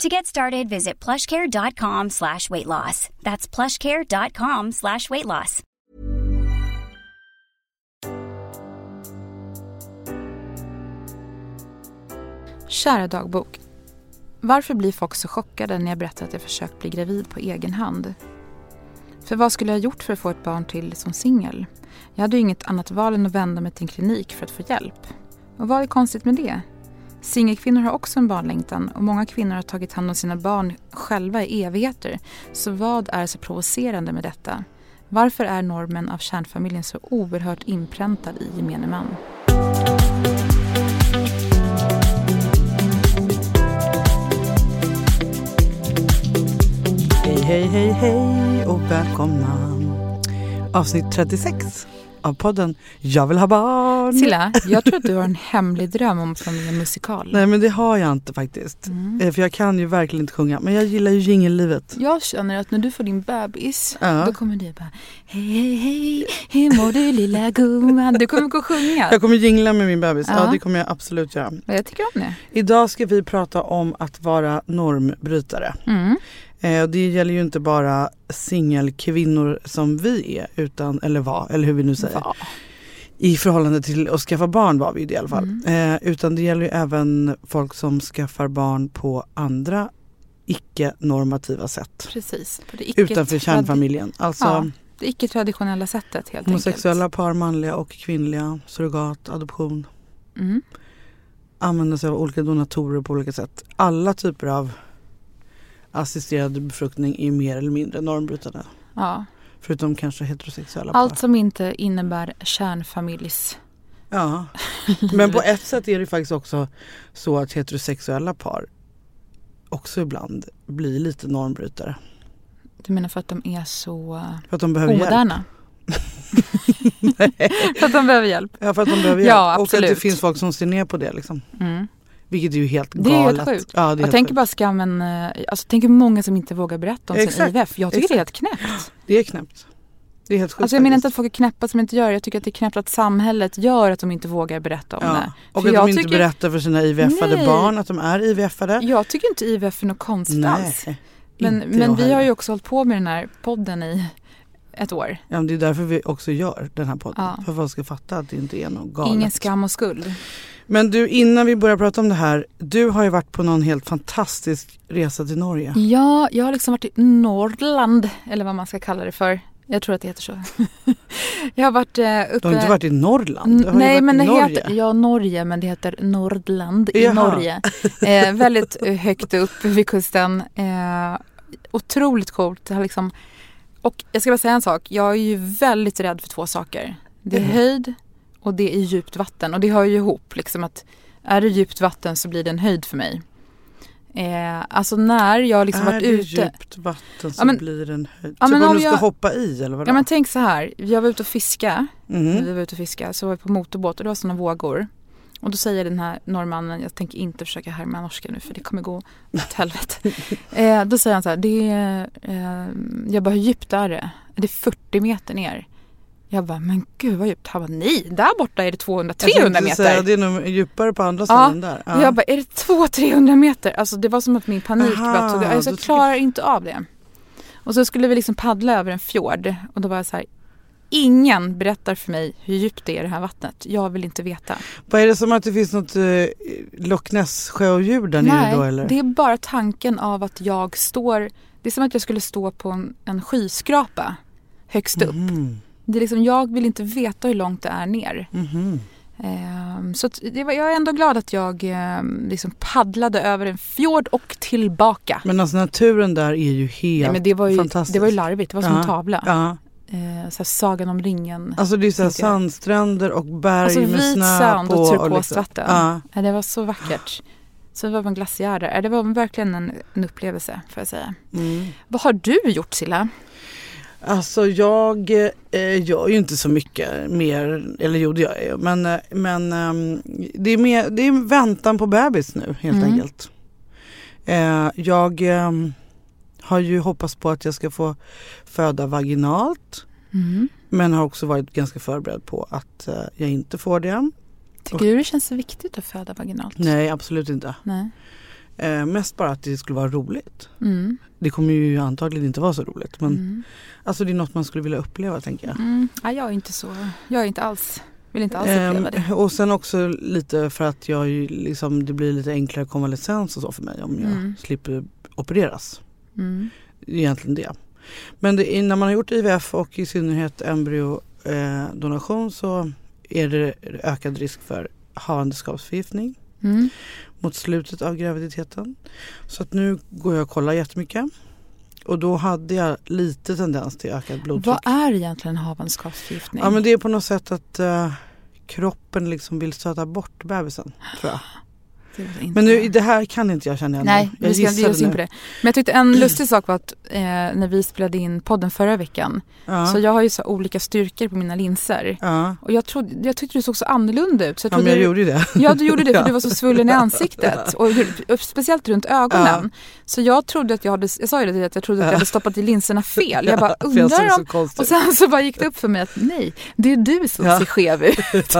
To get started, visit plushcare.com slash weight loss. That's plushcare.com slash weight loss. Kära dagbok. Varför blir folk så chockade när jag berättar att jag försökt bli gravid på egen hand? För vad skulle jag ha gjort för att få ett barn till som singel? Jag hade ju inget annat val än att vända mig till en klinik för att få hjälp. Och vad är konstigt med det? Singelkvinnor har också en barnlängtan och många kvinnor har tagit hand om sina barn själva i evigheter. Så vad är så provocerande med detta? Varför är normen av kärnfamiljen så oerhört inpräntad i gemene man? Hej, hej, hej, hej och välkomna. Avsnitt 36 av podden Jag vill ha barn. Silla, jag tror att du har en hemlig dröm om att med en musikal. Nej men det har jag inte faktiskt. Mm. Eh, För jag kan ju verkligen inte sjunga. Men jag gillar ju jingellivet. Jag känner att när du får din bebis, Ja. då kommer du bara Hej, hej, hej, hur mår du lilla gumman? Du kommer gå och sjunga. Jag kommer jingla med min bebis. Ja. Ja. det kommer jag absolut göra. Jag tycker om det. Idag ska vi prata om att vara normbrytare. Mm. Eh, och det gäller ju inte bara singelkvinnor som vi är, utan, eller var, eller hur vi nu säger. Va? I förhållande till att skaffa barn var vi det i alla fall. Mm. Eh, utan det gäller ju även folk som skaffar barn på andra icke-normativa sätt. Precis. Icke Utanför kärnfamiljen. Alltså Ja, Det icke-traditionella sättet helt homosexuella par, manliga och kvinnliga, surrogat, adoption. enkelt. Mm. Använda sig av olika donatorer på olika sätt. Alla typer av assisterad befruktning är mer eller mindre normbrytande. Ja. Förutom kanske heterosexuella par. Allt som inte innebär kärnfamiljs... Ja. Men på ett sätt är det faktiskt också så att heterosexuella par också ibland blir lite normbrytare. Du menar för att de är så För att de behöver hjälp. omoderna? för att de behöver hjälp? Ja, för att de behöver hjälp. Ja, Och att det absolut. finns folk som ser ner på det liksom. Mm. Vilket är ju helt Det är helt galet. sjukt. Ja, är Jag helt tänker sjukt. bara skammen, eh, alltså tänk hur många som inte vågar berätta om sin Exakt, IVF. Jag tycker det är helt knäppt. Det är knäppt. Det är helt sjukt Alltså jag menar inte att folk är knäppa som inte gör det. Jag tycker att det är knäppt att samhället gör att de inte vågar berätta om ja. det. Och För att jag de inte tycker- berättar för sina IVF-ade barn att de är IVF-ade. Jag tycker inte IVF är något konstigt alls. Nej, Men, inte men jag vi har ju också hållit på med den här podden i ett år. Ja, men det är därför vi också gör den här podden. Ja. För att folk ska fatta att det inte är något galet. Ingen skam och skuld. Men du, innan vi börjar prata om det här. Du har ju varit på någon helt fantastisk resa till Norge. Ja, jag har liksom varit i Norrland, eller vad man ska kalla det för. Jag tror att det heter så. jag har varit eh, uppe... Du har inte varit i Norrland? Du har Nej, men det Norge. heter, ja Norge, men det heter Nordland i Jaha. Norge. Eh, väldigt eh, högt upp vid kusten. Eh, otroligt coolt. Det har liksom, och jag ska bara säga en sak. Jag är ju väldigt rädd för två saker. Det är Mhm. höjd och det är djupt vatten. Och det hör ju ihop. Liksom att är det djupt vatten så blir det en höjd för mig. Eh, alltså när jag liksom är varit det ute. djupt vatten så Ja, men- blir det en höjd? Ja, typ men om om du ska jag- hoppa i eller vadå? Ja men tänk så här. Jag var ute och fiska. Mhm. Vi var ute och fiska. Så var vi på motorbåt och det var sådana vågor. Och då säger den här norrmannen, jag tänker inte försöka härma norska nu för det kommer gå åt helvete. eh, då säger han så här, det är, eh, jag bara hur djupt är det? Det är 40 meter ner. Jag bara, men gud vad djupt. Han bara, nej, där borta är det 200-300 Jag tänkte meter. Säga, det är nog djupare på andra Ja, sidan där. Och jag bara, är det 200-300 meter? Alltså det var som att min panik Aha, bara tog alltså, Jag tycker- klarar inte av det. Och så skulle vi liksom paddla över en fjord och då var jag så här, ingen berättar för mig hur djupt det är i det här vattnet. Jag vill inte veta. Vad är det som att det finns något eh, Loch Ness sjödjur där nere Nej, då eller? det är bara tanken av att jag står, det är som att jag skulle stå på en, en skyskrapa högst upp. Mhm. Det är liksom, jag vill inte veta hur långt det är ner. Mhm. Ehm, så det var, jag är ändå glad att jag ehm, liksom paddlade över en fjord och tillbaka. Men alltså naturen där är ju helt Nej, men det, var ju, fantastisk. det var ju larvigt, det var som Ja, en tavla. Ja. Eh, så Sagan om ringen. Alltså det är så sandstränder och berg Alltså med vit snö sand på. och liksom- turkosvatten. Ja. Ja, det var så vackert. Så det var en glaciär där. Det var verkligen en, en upplevelse får jag säga. Mm. Vad har du gjort Silla? Alltså jag eh, gör ju inte så mycket mer, eller jo det gör jag ju. Men, eh, men eh, det, är mer, det är väntan på bebis nu helt Mm. enkelt. Eh, jag eh, har ju hoppats på att jag ska få föda vaginalt. Mm. Men har också varit ganska förberedd på att eh, jag inte får det. Tycker du det känns viktigt att föda vaginalt? Nej absolut inte. Nej. Eh, mest bara att det skulle vara roligt. Mm. Det kommer ju antagligen inte vara så roligt. Men Mm. Alltså det är något man skulle vilja uppleva tänker jag. Mm. Ja, jag är inte så, jag är inte alls, vill inte alls Ehm, uppleva det. och sen också lite för att jag liksom, det blir lite enklare konvalescens och så för mig om jag Mm. slipper opereras. Mm. Egentligen det. Men det är, när man har gjort IVF och i synnerhet embryodonation eh, så är det ökad risk för havandeskapsförgiftning Mm. mot slutet av graviditeten. Så att nu går jag och kollar jättemycket. Och då hade jag lite tendens till ökad blodtryck. Vad är egentligen havandeskapsförgiftning? Ja men det är på något sätt att eh, kroppen liksom vill stöta bort bebisen tror jag. Men nu, det här kan inte jag känna igen. Nej, jag vi ska inte ge oss in på det. Men jag tyckte en lustig sak var att eh, när vi spelade in podden förra veckan Ja. så jag har ju så olika styrkor på mina linser. ja. Och jag, trodde, jag tyckte du såg så annorlunda ut. Så jag ja men jag du, gjorde ju det. Ja, du gjorde det för du var så svullen i ansiktet. Och, och speciellt runt ögonen. Så jag trodde att jag hade, jag sa ju det till att jag trodde att jag Ja. hade stoppat i linserna fel. Jag bara jag undrar så om... Och sen så bara gick det upp för mig att nej, det är du som ser skev ut. ut.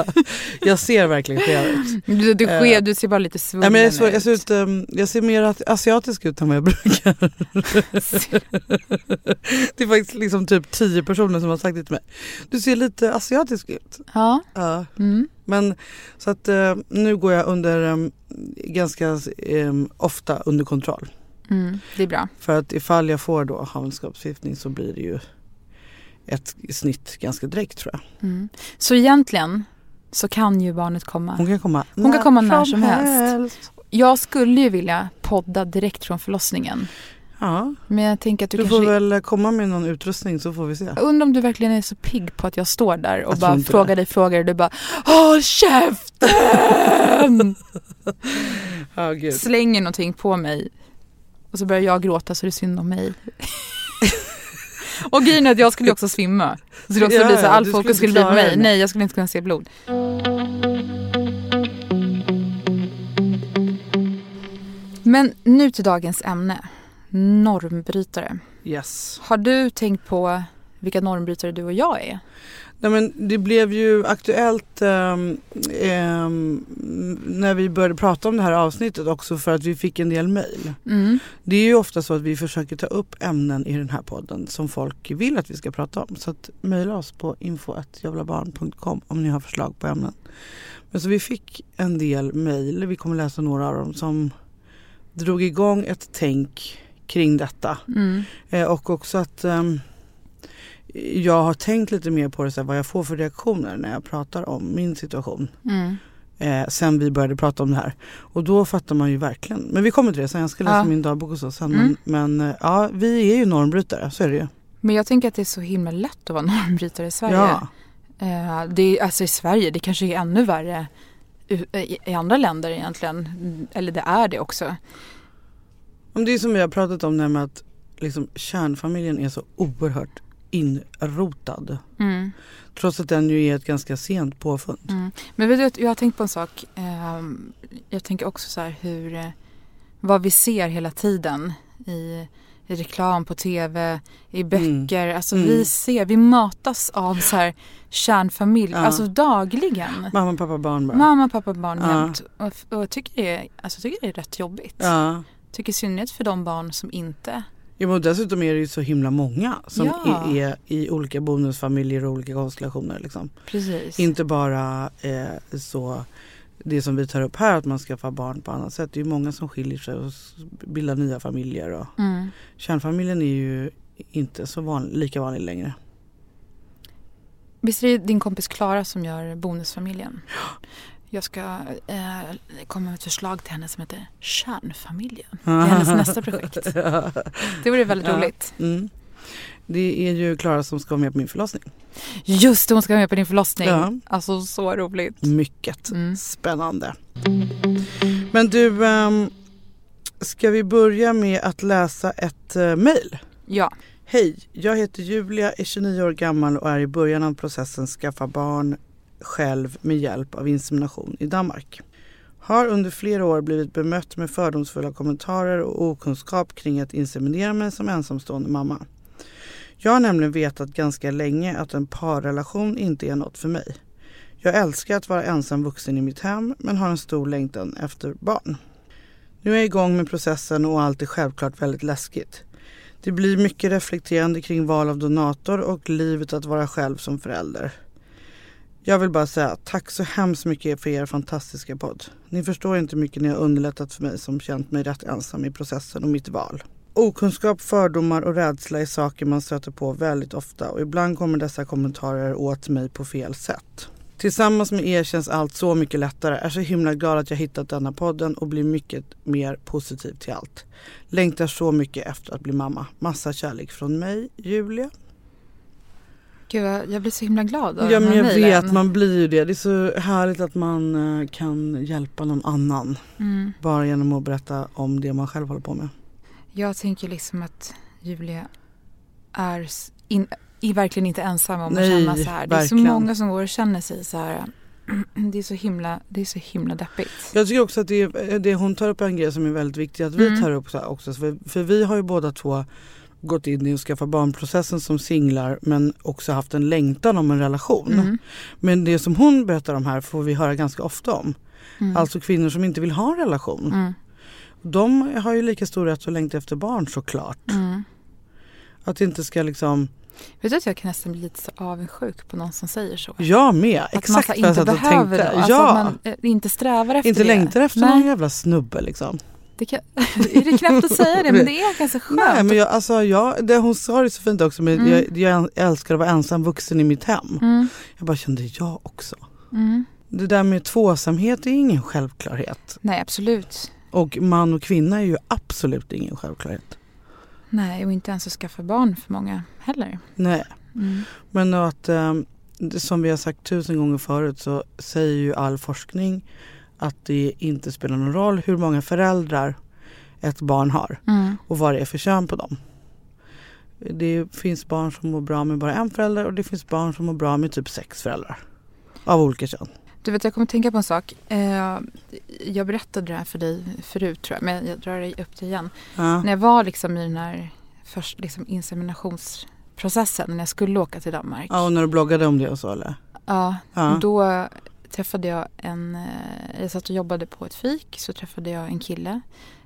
Jag ser verkligen skev ut. Du, du, Eh. skev, du ser bara lite svullen Nej, men jag, så, jag, ser ut um, jag ser mer at- asiatisk ut än vad jag brukar. det är faktiskt liksom typ tio personer som har sagt det till mig. Du ser lite asiatisk ut. Ja. Ja. Mm. Men så att eh, nu går jag under um, ganska um, ofta under kontroll. Mm. Det är bra. För att ifall jag får då havandeskapsförgiftning så blir det ju ett snitt ganska direkt tror jag. Mm. Så egentligen så kan ju barnet komma. Hon kan komma, Hon kan komma när som helst. Jag skulle ju vilja podda direkt från förlossningen. Ja, Men jag tänker att du, du kanske... får väl komma med någon utrustning så får vi se. Jag undrar om du verkligen är så pigg på att jag står där och Jag bara frågar dig frågor och du bara Håll käften! Ja, gud. Slänger någonting på mig och så börjar jag gråta så det är synd om mig. Och grejen är att jag skulle också svimma. Så det också Ja, bli så ja, all du fokus skulle bli på mig. Nej, jag skulle inte kunna se blod. Men nu till dagens ämne. Normbrytare. Yes. Har du tänkt på vilka normbrytare du och jag är? Nej, men det blev ju aktuellt ehm, ehm, när vi började prata om det här avsnittet också för att vi fick en del mejl. Mm. Det är ju ofta så att vi försöker ta upp ämnen i den här podden som folk vill att vi ska prata om. Så att mejla oss på info.javlabarn.com om ni har förslag på ämnen. Men så vi fick en del mejl, vi kommer läsa några av dem, som drog igång ett tänk kring detta. Mm. Eh, och också att ehm, jag har tänkt lite mer på det, så här, vad jag får för reaktioner när jag pratar om min situation. Mm. Eh, sen vi började prata om det här. Och då fattar man ju verkligen. Men vi kommer till det sen, jag ska läsa Ja. min dagbok och så sen. Mm. Men, men eh, ja, vi är ju normbrytare, så är det ju. Men jag tänker att det är så himla lätt att vara normbrytare i Sverige. Ja, Eh, det är, alltså i Sverige, det kanske är ännu värre i, i, i andra länder egentligen. Eller det är det också. Men det är som vi har pratat om det här med att liksom, kärnfamiljen är så oerhört inrotad. Mm. Trots att den ju är ett ganska sent påfund. Mm. Men vet du, jag har tänkt på en sak. Ehm, jag tänker också så här hur, eh, vad vi ser hela tiden i, i reklam på tv, i böcker. Alltså Mm. vi ser, vi matas av så här kärnfamilj, Ja. alltså dagligen. Mamma, pappa, barn bara. Mamma, pappa, barn Ja. jämt. Och, och jag tycker det är, alltså, tycker det är rätt jobbigt. Ja. Tycker i synnerhet för de barn som inte. Ja, men dessutom är det ju så himla många som Ja. är, är i olika bonusfamiljer och olika konstellationer. Liksom. Precis. Inte bara eh, så det som vi tar upp här att man skaffar barn på annat sätt. Det är ju många som skiljer sig och bildar nya familjer. Och Mm. kärnfamiljen är ju inte så van, lika vanlig längre. Visst är det din kompis Klara som gör Bonusfamiljen? Jag ska eh, komma med ett förslag till henne som heter Kärnfamiljen. Det är hennes nästa projekt. Det vore väldigt Ja. roligt. Mm. Det är ju Klara som ska vara med på min förlossning. Just det, hon ska vara med på din förlossning. Ja. Alltså så roligt. Mycket Mm. spännande. Men du, ehm, ska vi börja med att läsa ett uh, mejl? Ja. Hej, jag heter Julia, är 29 år gammal och är i början av processen skaffa barn själv med hjälp av insemination i Danmark. Har under flera år blivit bemött med fördomsfulla kommentarer och okunskap kring att inseminera mig som ensamstående mamma. Jag har nämligen vetat ganska länge att en parrelation inte är något för mig. Jag älskar att vara ensam vuxen i mitt hem men har en stor längtan efter barn. Nu är jag igång med processen och allt är självklart väldigt läskigt. Det blir mycket reflekterande kring val av donator och livet att vara själv som förälder. Jag vill bara säga tack så hemskt mycket för er fantastiska podd. Ni förstår inte hur mycket ni har underlättat för mig som känt mig rätt ensam i processen och mitt val. Okunskap, fördomar och rädsla är saker man stöter på väldigt ofta och ibland kommer dessa kommentarer åt mig på fel sätt. Tillsammans med er känns allt så mycket lättare. Jag är så himla glad att jag hittat denna podden och blir mycket mer positiv till allt. Längtar så mycket efter att bli mamma. Massa kärlek från mig, Julia. Gud, jag blir så himla glad av Ja men jag mejlen. vet, man blir ju det. Det är så härligt att man eh, kan hjälpa någon annan. Mm. Bara genom att berätta om det man själv håller på med. Jag tänker liksom att Julia är, in, är verkligen inte ensam om Nej, att känna så här. Det är verkligen. så många som går och känner sig så här. Det är så himla, det är så himla deppigt. Jag tycker också att det, är- det hon tar upp är en grej som är väldigt viktig att vi Mm. tar upp så här också. För, för vi har ju båda två gått in i och skaffa barnprocessen som singlar men också haft en längtan om en relation. Mm. Men det som hon berättar om här får vi höra ganska ofta om. Mm. Alltså kvinnor som inte vill ha en relation. Mm. De har ju lika stor rätt att längta efter barn såklart. Mm. Att det inte ska liksom, Vet du att jag kan nästan bli lite så avundsjuk på någon som säger så? jag med, Att exakt vad jag inte satt och tänkte. det. Alltså ja, att man eh, inte strävar efter inte det. längtar efter Nej. någon jävla snubbe liksom. Det kan, är det knäppt att säga det men det är ganska skönt. Nej men jag, alltså, jag, det hon sa det så fint också, men Mm. jag, jag älskar att vara ensam vuxen i mitt hem. Mm. Jag bara kände, jag också. Mm. Det där med tvåsamhet är ingen självklarhet. Nej absolut. Och man och kvinna är ju absolut ingen självklarhet. Nej och inte ens att skaffa barn för många heller. Nej, Mm. men att eh, som vi har sagt tusen gånger förut så säger ju all forskning att det inte spelar någon roll hur många föräldrar ett barn har Mm. och vad det är för kön på dem. Det finns barn som mår bra med bara en förälder och det finns barn som mår bra med typ sex föräldrar. Av olika kön. Du vet jag kommer tänka på en sak. Eh, jag berättade det här för dig förut tror jag men jag drar dig upp det igen. Ja. När jag var liksom i den här först, liksom inseminationsprocessen när jag skulle åka till Danmark. ja, och när du bloggade om det och så eller? Ja, Ja. Då träffade jag en, eh, jag satt och jobbade på ett fik så träffade jag en kille.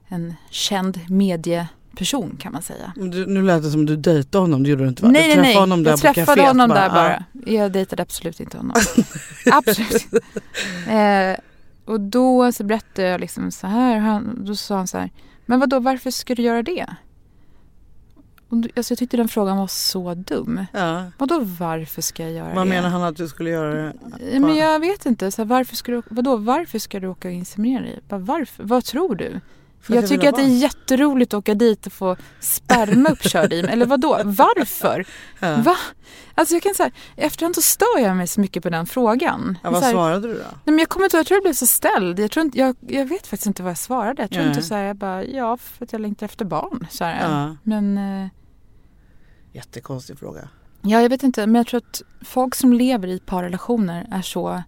En känd medieperson kan man säga. Du, nu lät det som du dejtade honom, det gjorde du inte va? Nej du nej honom där jag träffade honom där Ja. bara. Jag dejtade absolut inte honom. absolut. Eh, och då så berättade jag liksom så här, han, då sa han så här, men vadå varför ska du göra det? Alltså jag tyckte den frågan var så dum. Ja. Vadå varför ska jag göra Vad det? menar han att du skulle göra det? Ja, Men jag vet inte. Så här, varför, ska du, vadå, varför ska du åka och inseminera dig? Bara, varför? Vad tror du? Jag att tycker att det är jätteroligt att åka dit och få sperma uppkörd i mig. Eller vadå? Varför? Ja. Va? Alltså jag kan säga, efterhand så stör jag mig så mycket på den frågan. Ja, vad här, svarade du då? nej, men jag kommer inte jag tror jag blev så ställd. Jag, tror inte, jag, jag vet faktiskt inte vad jag svarade. Jag tror Nej. inte så här, jag bara, ja för att jag längtar efter barn. Så här. Ja. Men eh, Jättekonstig fråga. ja, jag vet inte. Men jag tror att folk som lever i parrelationer är så,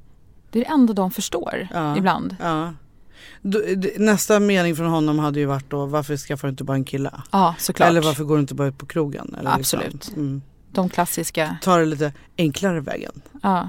det är det enda de förstår Ja. ibland. Ja. Nästa mening från honom hade ju varit då varför skaffar du inte bara en kille? Ja, såklart. Eller varför går du inte bara ut på krogen? Eller Absolut. Liksom. Mm. De klassiska. Ta det lite enklare vägen. Ja.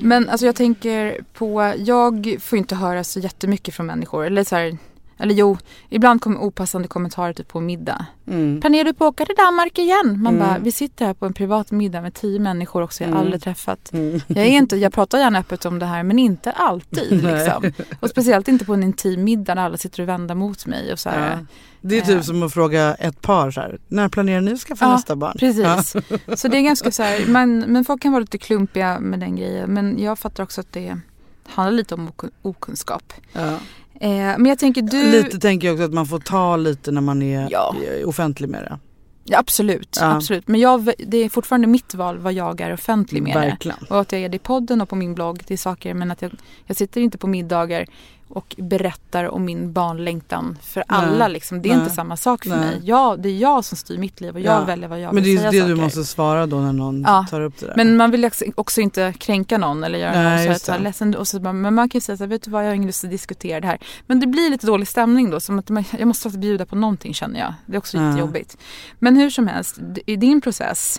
Men alltså jag tänker på, jag får inte höra så jättemycket från människor. Eller så här, eller jo, ibland kommer opassande kommentarer typ på middag. Mm. Planerar du på att åka till Danmark igen? Man Mm. bara, vi sitter här på en privat middag med tio människor också jag Mm. aldrig träffat. Mm. Jag, är inte, jag pratar gärna öppet om det här men inte alltid. Liksom. Och speciellt inte på en intim middag när alla sitter och vänder mot mig. Och så här. Ja. Det är typ Eh. som att fråga ett par så här, när planerar ni att skaffa Ja, nästa barn? Precis. Så det är ganska så här, men, men folk kan vara lite klumpiga med den grejen. Men jag fattar också att det handlar lite om okun- okunskap. Ja. Eh, men jag tänker du... Lite tänker jag också att man får ta lite när man är Ja. offentlig med det. Ja, absolut, Ja. absolut. Men jag, det är fortfarande mitt val vad jag är offentlig med det. Verkligen. Och att jag är det i podden och på min blogg, det är saker. Men att jag, jag sitter inte på middagar och berättar om min barnlängtan för alla. Liksom. Det är Nej. inte samma sak för Nej. mig. Jag, det är jag som styr mitt liv och jag Ja. väljer vad jag Men det vill är säga det saker. du måste svara då när någon Ja. tar upp det där. Men man vill också- inte kränka någon eller göra Nej, någon så här, ledsen. Och så bara, men man kan ju säga så här, vet du vad, jag har ingen lust att diskutera det här. Men det blir lite dålig stämning då. Som att man, jag måste bjuda på någonting känner jag. Det är också lite Ja. jobbigt. Men hur som helst, i din process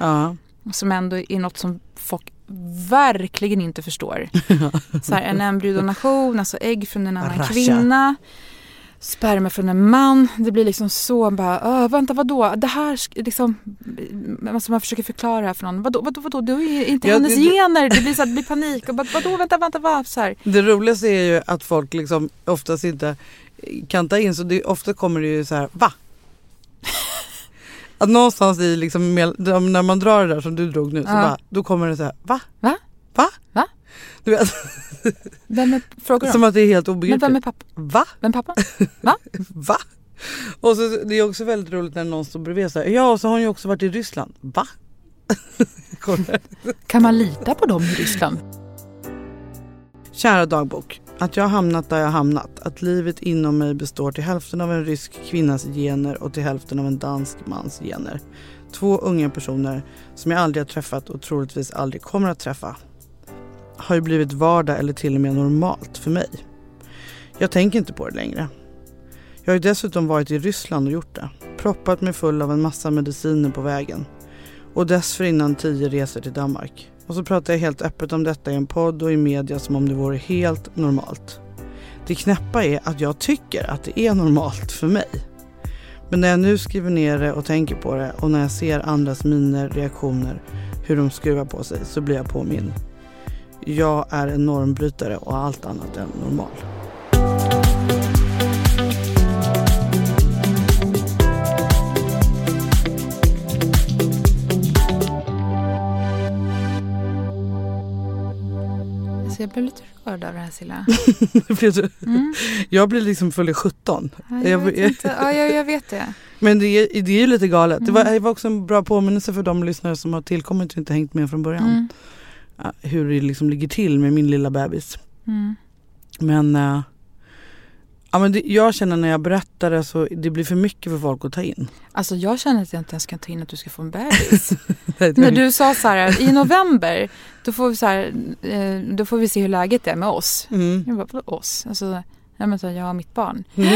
som ändå är något som folk verkligen inte förstår. så här, en embryodonation, alltså ägg från en annan Rasha. kvinna. Sperma från en man. Det blir liksom så bara, "Åh, vänta vadå? Det här liksom, alltså man försöker förklara det här för någon. Vadå, vadå, vadå? Det är inte Ja, hennes det- gener. Det blir, så här, det blir panik. Och bara, vadå, vänta, vänta, vad? Så här. Det roligaste är ju att folk liksom oftast inte kan ta in så det, ofta kommer det ju så här va? Att någonstans i liksom när man drar det där som du drog nu så Ja. bara, då kommer det så här va? Va? Va? Va? Du vet, Vem är, frågar som de? att det är helt Men obegripligt. vem är pappa? Va? Vem är pappa? Va? Och så, det är också väldigt roligt när någon står bredvid så här, ja och så har hon ju också varit i Ryssland. Va? Kan man lita på dem i Ryssland? Kära dagbok. Att jag har hamnat där jag har hamnat. Att livet inom mig består till hälften av en rysk kvinnas gener och till hälften av en dansk mans gener. Två unga personer som jag aldrig har träffat och troligtvis aldrig kommer att träffa. Har ju blivit vardag eller till och med normalt för mig. Jag tänker inte på det längre. Jag har ju dessutom varit i Ryssland och gjort det. Proppat mig full av en massa mediciner på vägen. Och dessförinnan tio resor till Danmark. Och så pratar jag helt öppet om detta i en podd och i media som om det vore helt normalt. Det knäppa är att jag tycker att det är normalt för mig. Men när jag nu skriver ner det och tänker på det och när jag ser andras miner, reaktioner, hur de skruvar på sig så blir jag påminn. Jag är en normbrytare och allt annat än normal. Alltså jag blev lite rörd av det här Silla. Blev du- Mm. jag blir liksom full i 17. Ja, jag, Jag- vet inte. Ja, jag, jag vet det. Men det är, det är ju lite galet. Det, var, Mm. det var också en bra påminnelse för de lyssnare som har tillkommit och inte hängt med från början. Mm. Hur det liksom ligger till med min lilla bebis. Mm. Men, eh, ja, men det, jag känner när jag berättar det så det blir för mycket för folk att ta in. Alltså jag känner att jag inte ens kan ta in att du ska få en bebis. När du sa så här, i november, då får vi, så här, eh, då får vi se hur läget är med oss. Mm. Jag bara, oss? Alltså, ja, men så jag har mitt barn.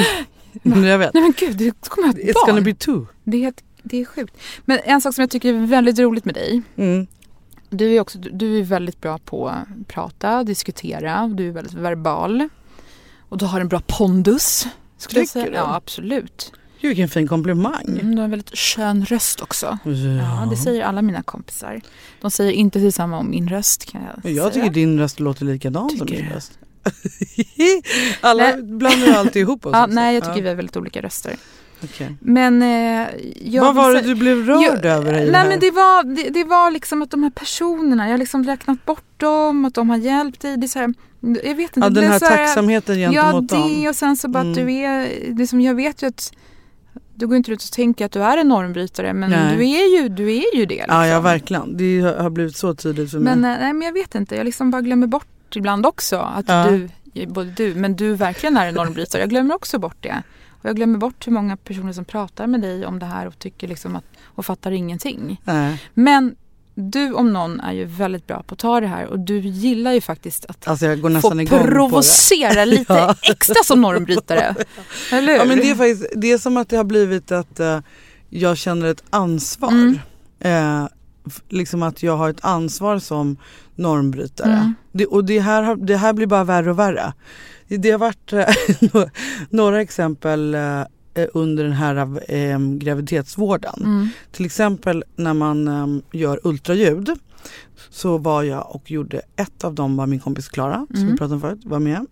Mm. jag vet. Nej men gud, du kommer ha ett It's gonna barn. be two. Det, är det är sjukt. Men en sak som jag tycker är väldigt roligt med dig. Mm. Du är, också, du är väldigt bra på att prata, diskutera. Du är väldigt verbal. Och du har en bra pondus. Skulle jag Tycker säga. du? Ja, absolut. Gud, vilken fin komplimang. Mm, du har en väldigt skön röst också. Ja. Ja, det säger alla mina kompisar. De säger inte detsamma om min röst kan jag Men säga. jag tycker din röst låter likadan som min du? röst. Alla Nej. blandar ju alltid ihop oss. ja, också. Nej, jag tycker vi har väldigt olika röster. okej. Men eh, jag Vad var det du blev rörd Jag- över i Nej här? men det var, det, det var liksom att de här personerna, jag har liksom räknat bort dem, att de har hjälpt dig. Det är så här, jag vet inte. ja, den är här så här- tacksamheten Ja gentemot det dem. och sen så bara att Mm. du är, det som jag vet ju att du går inte ut och tänker att du är en normbrytare men Nej. du är ju, du är ju det. Liksom. Ja, ja, verkligen. Det har blivit så tydligt för mig. Men, eh, nej, men jag vet inte, jag liksom bara glömmer bort ibland också att Ja. du, både du, men du verkligen är en normbrytare. Jag glömmer också bort det. Och jag glömmer bort hur många personer som pratar med dig om det här och tycker liksom att, och fattar ingenting. Nej. Men du om någon är ju väldigt bra på att ta det här och du gillar ju faktiskt att Alltså få provocera lite Ja. extra som normbrytare. Eller hur? Ja, men det, är faktiskt, det är som att det har blivit att eh, jag känner ett ansvar. Mm. Eh, liksom att jag har ett ansvar som normbrytare. Mm. Det, och det här, det här blir bara värre och värre. Det, det har varit eh, nå- några exempel eh, under den här eh, graviditetsvården. Mm. Till exempel när man eh, gör ultraljud så var jag och gjorde ett av dem var min kompis Klara som Mm. vi pratade om förut, var med.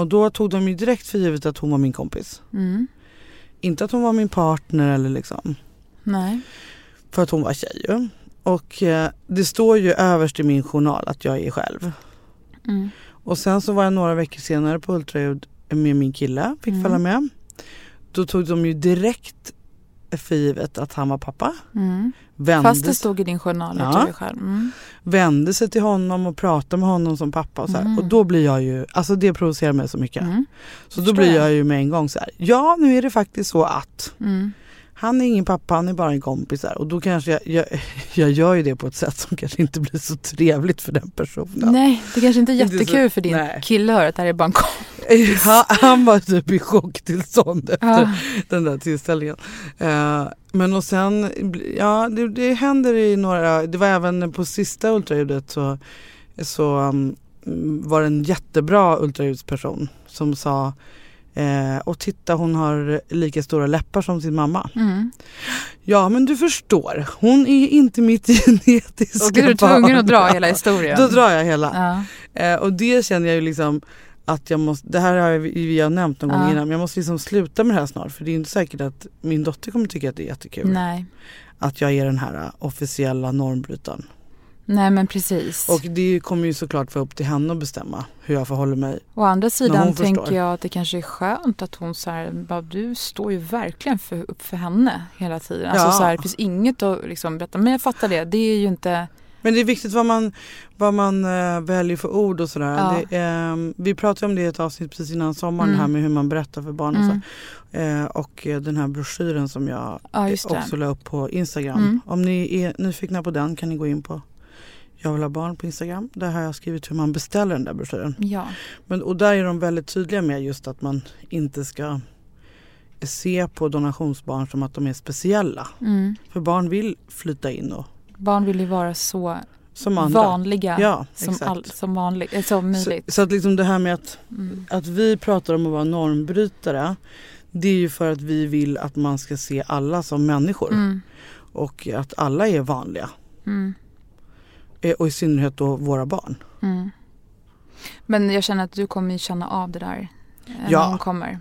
Och då tog de ju direkt för givet att hon var min kompis. Mm. Inte att hon var min partner eller liksom. Nej. För att hon var tjej ju. Och eh, det står ju överst i min journal att jag är själv. Mm. Och sen så var jag några veckor senare på ultraljud med min kille, fick Mm. följa med. Då tog de ju direkt för givet att han var pappa. Mm. Vände, Fast det stod i din journal Ja. själv. Mm. vände sig till honom och pratade med honom som pappa. Och, så. Mm. och då blir jag ju, alltså det provocerar mig så mycket. Mm. Så då blir jag. jag ju med en gång så här. ja nu är det faktiskt så att Mm. Han är ingen pappa, han är bara en kompis. Här. Och då kanske jag, jag, jag gör ju det på ett sätt som kanske inte blir så trevligt för den personen. Nej, det kanske inte är Inte så- jättekul för din nej. kille att höra att det här är bara en kompis. Han, han var typ i chocktillstånd efter Ja. den där tillställningen. Eh, men och sen, ja det, det händer i några, det var även på sista ultraljudet så, så um, var det en jättebra ultraljudsperson som sa eh, och titta hon har lika stora läppar som sin mamma. Mm. Ja men du förstår, hon är inte mitt genetiska Och du är barn. tvungen att dra hela historien. Då drar jag hela. Ja. Eh, och det känner jag ju liksom att jag måste, det här har vi, vi har nämnt någon gång Ja. innan, men jag måste liksom sluta med det här snart för det är inte säkert att min dotter kommer tycka att det är jättekul. Nej. Att jag är den här officiella normbrytaren. Nej men precis. Och det kommer ju såklart vara upp till henne att bestämma hur jag förhåller mig. Å andra sidan tänker förstår. jag att det kanske är skönt att hon så här, du står ju verkligen för, upp för henne hela tiden. Alltså Ja. så här, det finns inget att liksom berätta. Men jag fattar det, det är ju inte... Men det är viktigt vad man, vad man eh, väljer för ord och sådär. Ja. Det, ehm, vi pratade om det i ett avsnitt precis innan sommaren, Mm. här med hur man berättar för barn och Mm. så. Eh, och eh, den här broschyren som jag Ja också la upp på Instagram. Mm. Om ni är nyfikna på den kan ni gå in på Jag vill ha barn på Instagram. Där har jag skrivit hur man beställer den där broschyren. Ja. Men, och där är de väldigt tydliga med just att man inte ska se på donationsbarn som att de är speciella. Mm. För barn vill flytta in och Barn vill ju vara så som andra. vanliga Ja, som, all, som, vanlig, eh, som så, möjligt. så att liksom det här med att, Mm. att vi pratar om att vara normbrytare det är ju för att vi vill att man ska se alla som människor Mm. och att alla är vanliga. Eh, Och i synnerhet då våra barn. Mm. Men jag känner att du kommer känna av det där eh, Ja. hon kommer.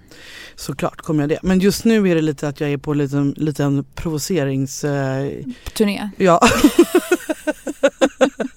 Såklart kommer jag det. Men just nu är det lite att jag är på en liten, liten provocerings... Eh, turné. ja.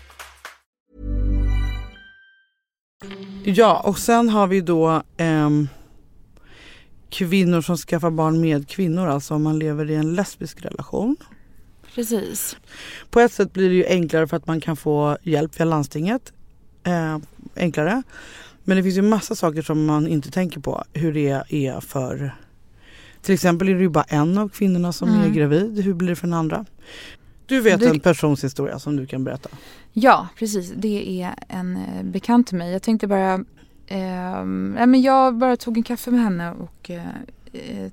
Ja, och sen har vi då ehm, kvinnor som skaffar barn med kvinnor. Alltså om man lever i en lesbisk relation. Precis. På ett sätt blir det ju enklare för att man kan få hjälp via landstinget. Eh, enklare. Men det finns ju massa saker som man inte tänker på hur det är för till exempel är det ju bara en av kvinnorna som Mm. är gravid. Hur blir det för den andra? Du vet Du- en persons historia som du kan berätta. Ja, precis. Det är en eh, bekant till mig. Jag tänkte bara... Eh, men jag bara tog en kaffe med henne och, eh, eh,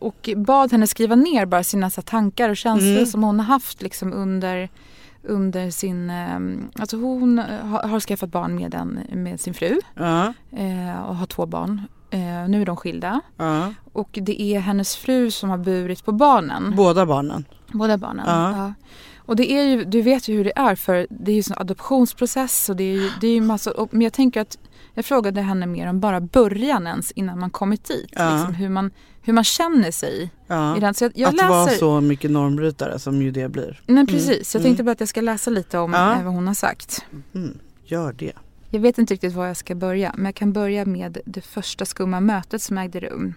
och bad henne skriva ner bara sina så tankar och känslor Mm. som hon har haft liksom, under, under sin... Eh, alltså hon har, har skaffat barn med, en, med sin fru Ja, eh, och har två barn. Eh, nu är de skilda. ja. Och det är hennes fru som har burit på barnen. Båda barnen. Båda barnen. Ja. Ja. Och det är ju, du vet ju hur det är för det är ju en adoptionsprocess och det är ju, det är ju massa, och, men jag tänker att jag frågade henne mer om bara början ens innan man kommit dit. Ja. Liksom hur, man, hur man känner sig Ja. i den. Så jag, jag att läser, vara så mycket normbrytare som ju det blir. Nej precis, jag Mm. tänkte bara att jag ska läsa lite om Ja. eh, vad hon har sagt. Mm, gör det. Jag vet inte riktigt var jag ska börja men jag kan börja med det första skumma mötet som ägde rum.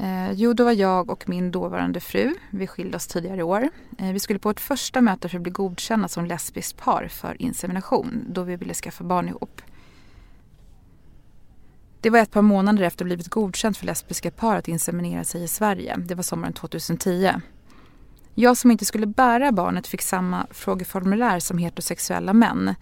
Eh, jo, då var jag och min dåvarande fru, vi skilde oss tidigare i år. Eh, vi skulle på ett första möte för att bli godkända som lesbiskt par för insemination då vi ville skaffa barn ihop. Det var ett par månader efter att blivit godkänt för lesbiska par att inseminera sig i Sverige. Det var sommaren 2010. Jag som inte skulle bära barnet fick samma frågeformulär som heterosexuella män.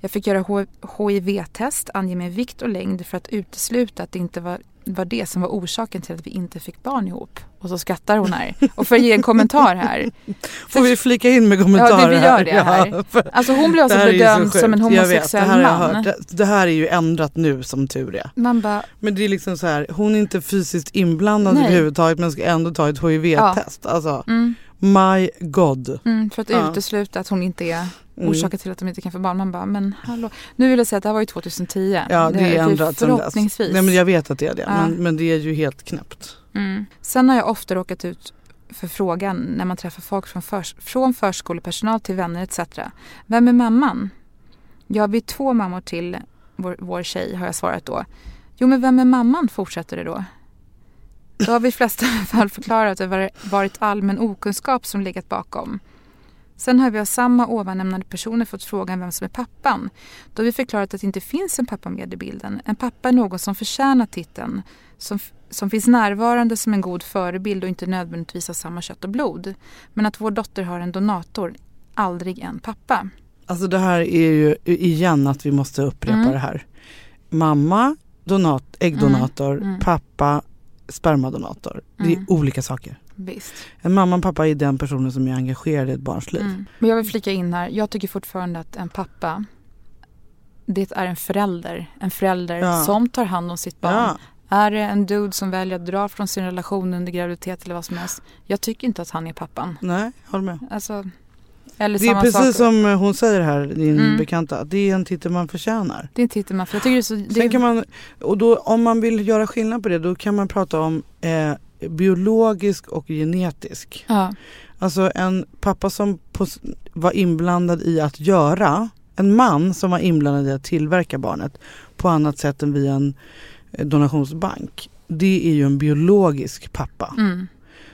Jag fick göra HIV-test, ange min vikt och längd för att utesluta att det inte var, var det som var orsaken till att vi inte fick barn ihop. Och så skrattar hon här. Och för att ge en kommentar här. Får vi flika in med kommentarer Ja, det, vi gör det här. Ja, alltså hon blev alltså bedömd som en homosexuell vet, det man. Det, det, här är ju ändrat nu som tur är. Man bara, men det är liksom så här, hon är inte fysiskt inblandad Nej. överhuvudtaget men ska ändå ta ett HIV-test. Ja. Alltså, mm. my god. Mm, för att ja. utesluta att hon inte är mm. orsaken till att de inte kan få barn. Man bara, men hallå. Nu vill jag säga att det här var ju 2010. Ja det, det är ändrat Förhoppningsvis. Nej men jag vet att det är det. Ja. Men, men det är ju helt knäppt. Mm. Sen har jag ofta råkat ut för frågan när man träffar folk från, förs från förskolepersonal till vänner etc. Vem är mamman? Ja, vi är två mammor till vår, vår tjej har jag svarat då. Jo, men vem är mamman? fortsätter det då. Då har vi i flesta fall förklarat att det varit allmän okunskap som legat bakom. Sen har vi av samma ovannämnade personer fått frågan vem som är pappan. Då har vi förklarat att det inte finns en pappa med i bilden. En pappa är någon som förtjänar titeln, som, som finns närvarande som en god förebild och inte nödvändigtvis har samma kött och blod. Men att vår dotter har en donator, aldrig en pappa. Alltså det här är ju igen att vi måste upprepa mm. det här. Mamma, donat, äggdonator, mm. Mm. pappa, spermadonator. Det är mm. olika saker. Visst. En mamma och pappa är den personen som är engagerad i ett barns liv. Mm. Men jag vill flika in här, jag tycker fortfarande att en pappa det är en förälder. En förälder ja. som tar hand om sitt barn. Ja. Är det en dude som väljer att dra från sin relation under graviditet eller vad som helst. Jag tycker inte att han är pappan. Nej, håll med. Alltså, eller det är precis sak. som hon säger här, din mm. bekanta. Det är en titel man förtjänar. Det är en titel man förtjänar. Jag tycker det är så, det... Sen kan man, och då, om man vill göra skillnad på det då kan man prata om eh, biologisk och genetisk. Ja. Alltså en pappa som var inblandad i att göra, en man som var inblandad i att tillverka barnet på annat sätt än via en eh, donationsbank. Det är ju en biologisk pappa. Mm.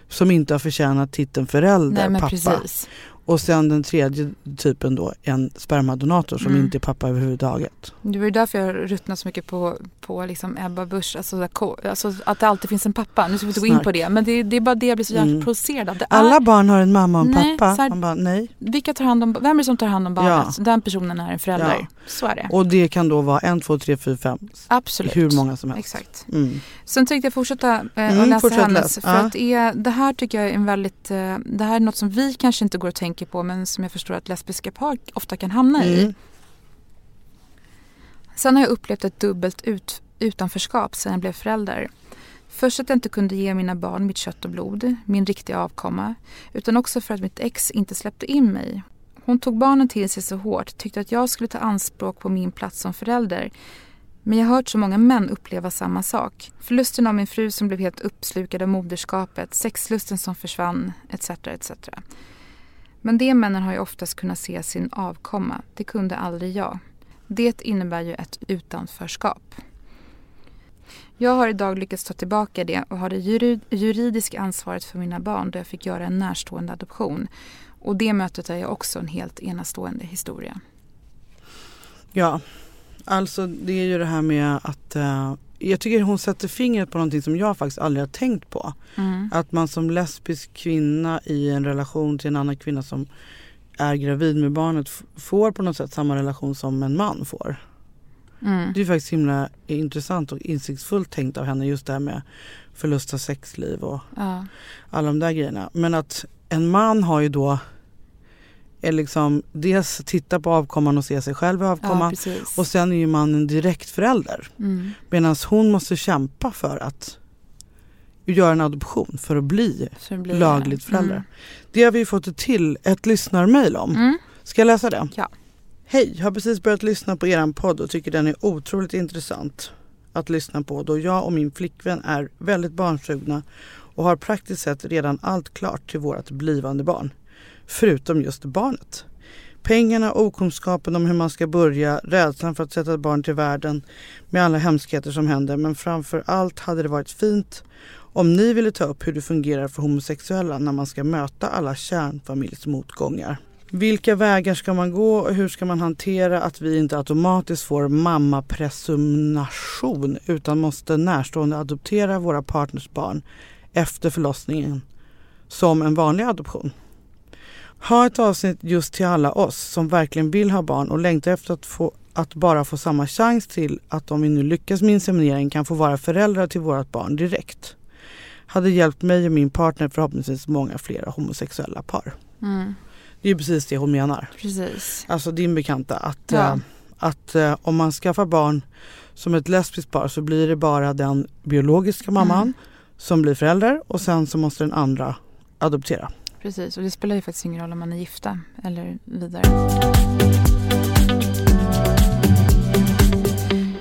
Som inte har förtjänat titeln förälder, Nej, pappa. Precis. Och sen den tredje typen då en spermadonator som mm. inte är pappa överhuvudtaget. Det var ju därför jag ruttnade så mycket på, på liksom Ebba Busch, alltså, alltså, att det alltid finns en pappa. Nu ska vi inte gå in på det men det, det är bara det jag blir så jävla mm. provocerad av. Alla barn har en mamma och en nej, pappa. Här, Man bara, nej. Vilka tar hand om, vem är det som tar hand om barnet? Ja. Den personen är en förälder. Ja. Så är det. Och det kan då vara en, två, tre, fyra, fem. Absolut. Hur många som helst. Exakt. Mm. Sen tänkte jag fortsätta eh, och mm, läsa hennes. För ja. att det, det här tycker jag är en väldigt, eh, det här är något som vi kanske inte går och tänker på men som jag förstår att lesbiska par ofta kan hamna mm. i. Sen har jag upplevt ett dubbelt ut, utanförskap sen jag blev förälder. Först att jag inte kunde ge mina barn mitt kött och blod, min riktiga avkomma, utan också för att mitt ex inte släppte in mig. Hon tog barnen till sig så hårt, tyckte att jag skulle ta anspråk på min plats som förälder. Men jag har hört så många män uppleva samma sak. Förlusten av min fru som blev helt uppslukad av moderskapet, sexlusten som försvann, etc. etc. Men de männen har ju oftast kunnat se sin avkomma. Det kunde aldrig jag. Det innebär ju ett utanförskap. Jag har idag lyckats ta tillbaka det och har det juridiska ansvaret för mina barn då jag fick göra en närstående adoption. Och det mötet är ju också en helt enastående historia. Ja, alltså det är ju det här med att eh, jag tycker hon sätter fingret på någonting som jag faktiskt aldrig har tänkt på. Mm. Att man som lesbisk kvinna i en relation till en annan kvinna som är gravid med barnet får på något sätt samma relation som en man får. Mm. Det är faktiskt himla intressant och insiktsfullt tänkt av henne just det här med förlust av sexliv och ja. alla de där grejerna. Men att en man har ju då är liksom dels titta på avkomman och se sig själv i avkomman ja, och sen är ju mannen direkt förälder. Mm. Medan hon måste kämpa för att göra en adoption för att bli, för att bli lagligt förälder. Mm. Det har vi fått ett till ett lyssnarmail om. Mm. Ska jag läsa det? Ja. Hej, har precis börjat lyssna på er podd och tycker den är otroligt intressant att lyssna på då jag och min flickvän är väldigt barnsugna och har praktiskt sett redan allt klart till vårt blivande barn. Förutom just barnet. Pengarna, okunskapen om hur man ska börja, rädslan för att sätta ett barn till världen med alla hemskheter som händer. Men framför allt hade det varit fint om ni ville ta upp hur det fungerar för homosexuella när man ska möta alla kärnfamiljsmotgångar. Vilka vägar ska man gå och hur ska man hantera att vi inte automatiskt får mammapresumnation utan måste närstående adoptera våra partners barn efter förlossningen som en vanlig adoption? Ha ett avsnitt just till alla oss som verkligen vill ha barn och längtar efter att, få, att bara få samma chans till att om vi nu lyckas med inseminering kan få vara föräldrar till vårt barn direkt. Hade hjälpt mig och min partner förhoppningsvis många flera homosexuella par. Mm. Det är ju precis det hon menar. Precis. Alltså din bekanta att, Ja. eh, att eh, om man skaffar barn som ett lesbiskt par så blir det bara den biologiska mamman Mm. som blir förälder och sen så måste den andra adoptera. Precis, och det spelar ju faktiskt ingen roll om man är gifta eller vidare.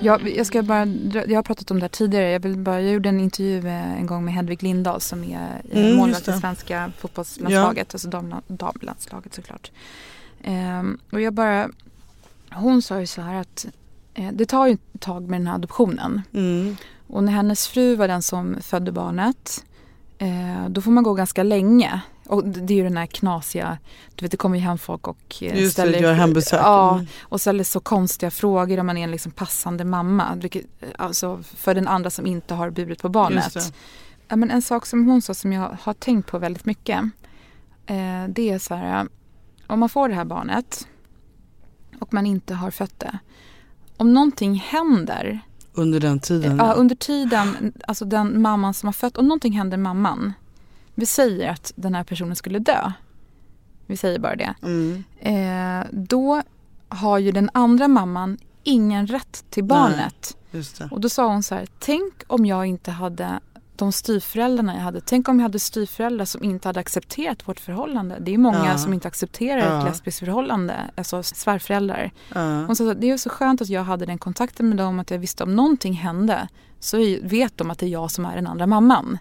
Jag, jag, ska bara, jag har pratat om det här tidigare. Jag, vill bara, jag gjorde en intervju en gång med Hedvig Lindahl som är eh, Mm, målvakt i svenska fotbollslandslaget, alltså damla- damlandslaget såklart. Ehm, och jag bara, hon sa ju så här att eh, det tar ju ett tag med den här adoptionen. Mm. Och när hennes fru var den som födde barnet eh, då får man gå ganska länge. Och det det är ju den här knasiga, du vet det kommer ju hem folk och eh, Just det, ställer, gör hembesök. Ja, Mm. och ställer så konstiga frågor om man är en liksom passande mamma. Vilket, eh, alltså för den andra som inte har burit på barnet. det. Ja, men en sak som hon sa som jag har tänkt på väldigt mycket. Eh, det är så här, om man får det här barnet och man inte har fött det. Om någonting händer Under den tiden. Ja, under tiden, alltså den mamman som har fött, om någonting händer mamman. Vi säger att den här personen skulle dö. Vi säger bara det. Mm. Eh, då har ju den andra mamman ingen rätt till barnet. Det. Och då sa hon så här, tänk om jag inte hade de styvföräldrarna jag hade. Tänk om jag hade styvföräldrar som inte hade accepterat vårt förhållande. Det är många Ja. som inte accepterar Ja. ett lesbiskt förhållande, alltså svärföräldrar. Ja. Hon sa att det är så skönt att jag hade den kontakten med dem, att jag visste om någonting hände så vet de att det är jag som är den andra mamman.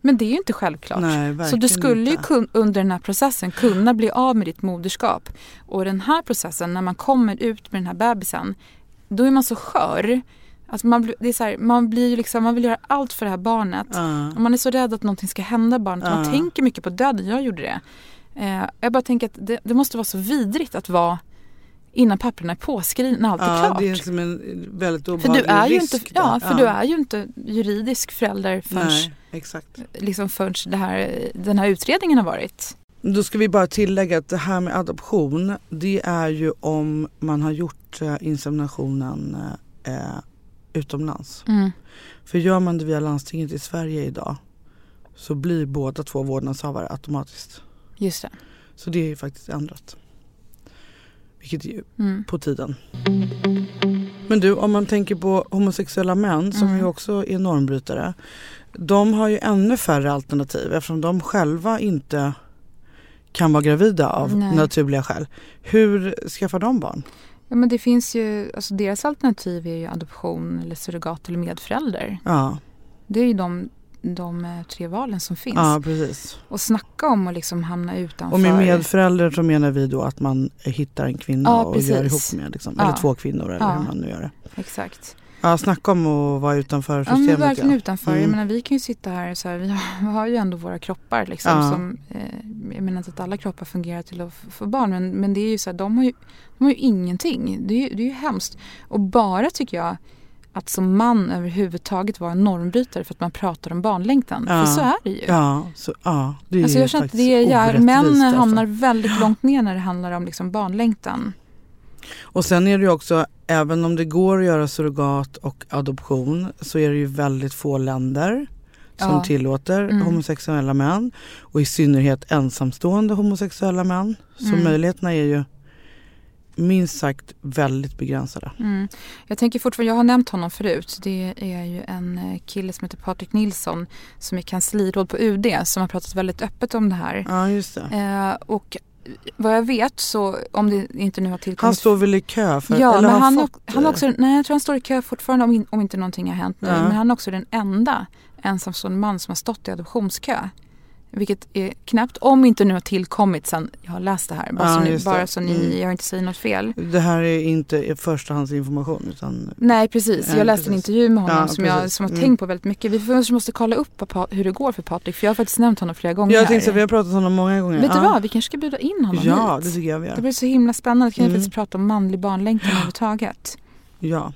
Men det är ju inte självklart. Nej, så du skulle ju kun, under den här processen kunna bli av med ditt moderskap. Och den här processen, när man kommer ut med den här bebisen, då är man så skör. Alltså man, det är så här, man, blir liksom, man vill göra allt för det här barnet. Ja. Och man är så rädd att någonting ska hända barnet. Man Ja. tänker mycket på döden. Jag gjorde det. Eh, jag bara tänker att det, det måste vara så vidrigt att vara innan papperna är påskrivna, allt är ja, klart. det är som en väldigt för du är ju risk inte, där. ja, för du är ju inte juridisk förälder förrän, Nej, liksom förrän det här, den här utredningen har varit. Då ska vi bara tillägga att det här med adoption det är ju om man har gjort eh, inseminationen eh, utomlands. Mm. För gör man det via landstinget i Sverige idag så blir båda två vårdnadshavare automatiskt. Just det. Så det är ju faktiskt ändrat. Vilket är ju Mm. på tiden. Men du, om man tänker på homosexuella män som Mm. ju också är normbrytare. De har ju ännu färre alternativ eftersom de själva inte kan vara gravida av Nej. naturliga skäl. Hur skaffar de barn? Ja, men det finns ju, alltså deras alternativ är ju adoption eller surrogat eller medförälder. Ja, Det är ju de, de eh, tre valen som finns. ja precis. Och snacka om att liksom hamna utanför. Och med medförälder så menar vi då att man hittar en kvinna Ja, och precis. gör ihop med. Liksom. Ja. Eller två kvinnor eller Ja. hur man nu gör det. Exakt. Ja, snacka om att vara utanför Ja systemet. men verkligen utanför. Jag Mm. menar vi kan ju sitta här så här, vi har, har ju ändå våra kroppar liksom. Ja. Som, eh, jag menar inte att alla kroppar fungerar till att få barn men, men det är ju så här, de har ju, de har ju ingenting. Det är, det är ju hemskt. Och bara tycker jag att som man överhuvudtaget vara en normbrytare för att man pratar om barnlängtan. Ja. För så är det ju. Ja, så, ja det är Alltså jag känner att det orättvist män därför. hamnar väldigt långt ner när det handlar om liksom barnlängtan. Och sen är det ju också, även om det går att göra surrogat och adoption så är det ju väldigt få länder som Ja. tillåter Mm. homosexuella män. Och i synnerhet ensamstående homosexuella män. Så Mm. möjligheterna är ju minst sagt väldigt begränsade. Mm. Jag tänker fortfarande, jag har nämnt honom förut. Det är ju en eh, kille som heter Patrik Nilsson som är kansliråd på UD som har pratat väldigt öppet om det här. Ja just det. Eh, och vad jag vet så, om det inte nu har tillkommit... Han står väl i kö för, Ja, eller men han, fått, han också, nej jag tror han står i kö fortfarande om, in, om inte någonting har hänt nu. Ja. Men han är också den enda ensamstående man som har stått i adoptionskö. Vilket är knappt, om inte nu har tillkommit sen jag har läst det här. Bara, Ja, så, ni, det. bara så ni, Mm. jag inte säger något fel. Det här är inte förstahandsinformation utan Nej precis, jag läste en intervju med honom Ja, som jag precis. som har Mm. tänkt på väldigt mycket. Vi kanske måste kolla upp hur det går för Patrik för jag har faktiskt nämnt honom flera gånger Jag tänkte vi har pratat om honom många gånger. Vet du Ja. vad, vi kanske ska bjuda in honom Ja, hit. det tycker jag vi Det gör. blir så himla spännande, kan vi Mm. faktiskt prata om manlig barnlängtan överhuvudtaget. Ja.